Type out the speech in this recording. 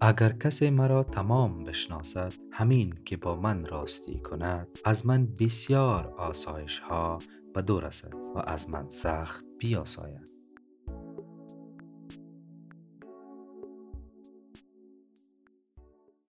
اگر کسی مرا تمام بشناسد همین که با من راستی کند از من بسیار آسایش ها به دور رسد و از من سخت بیاساید.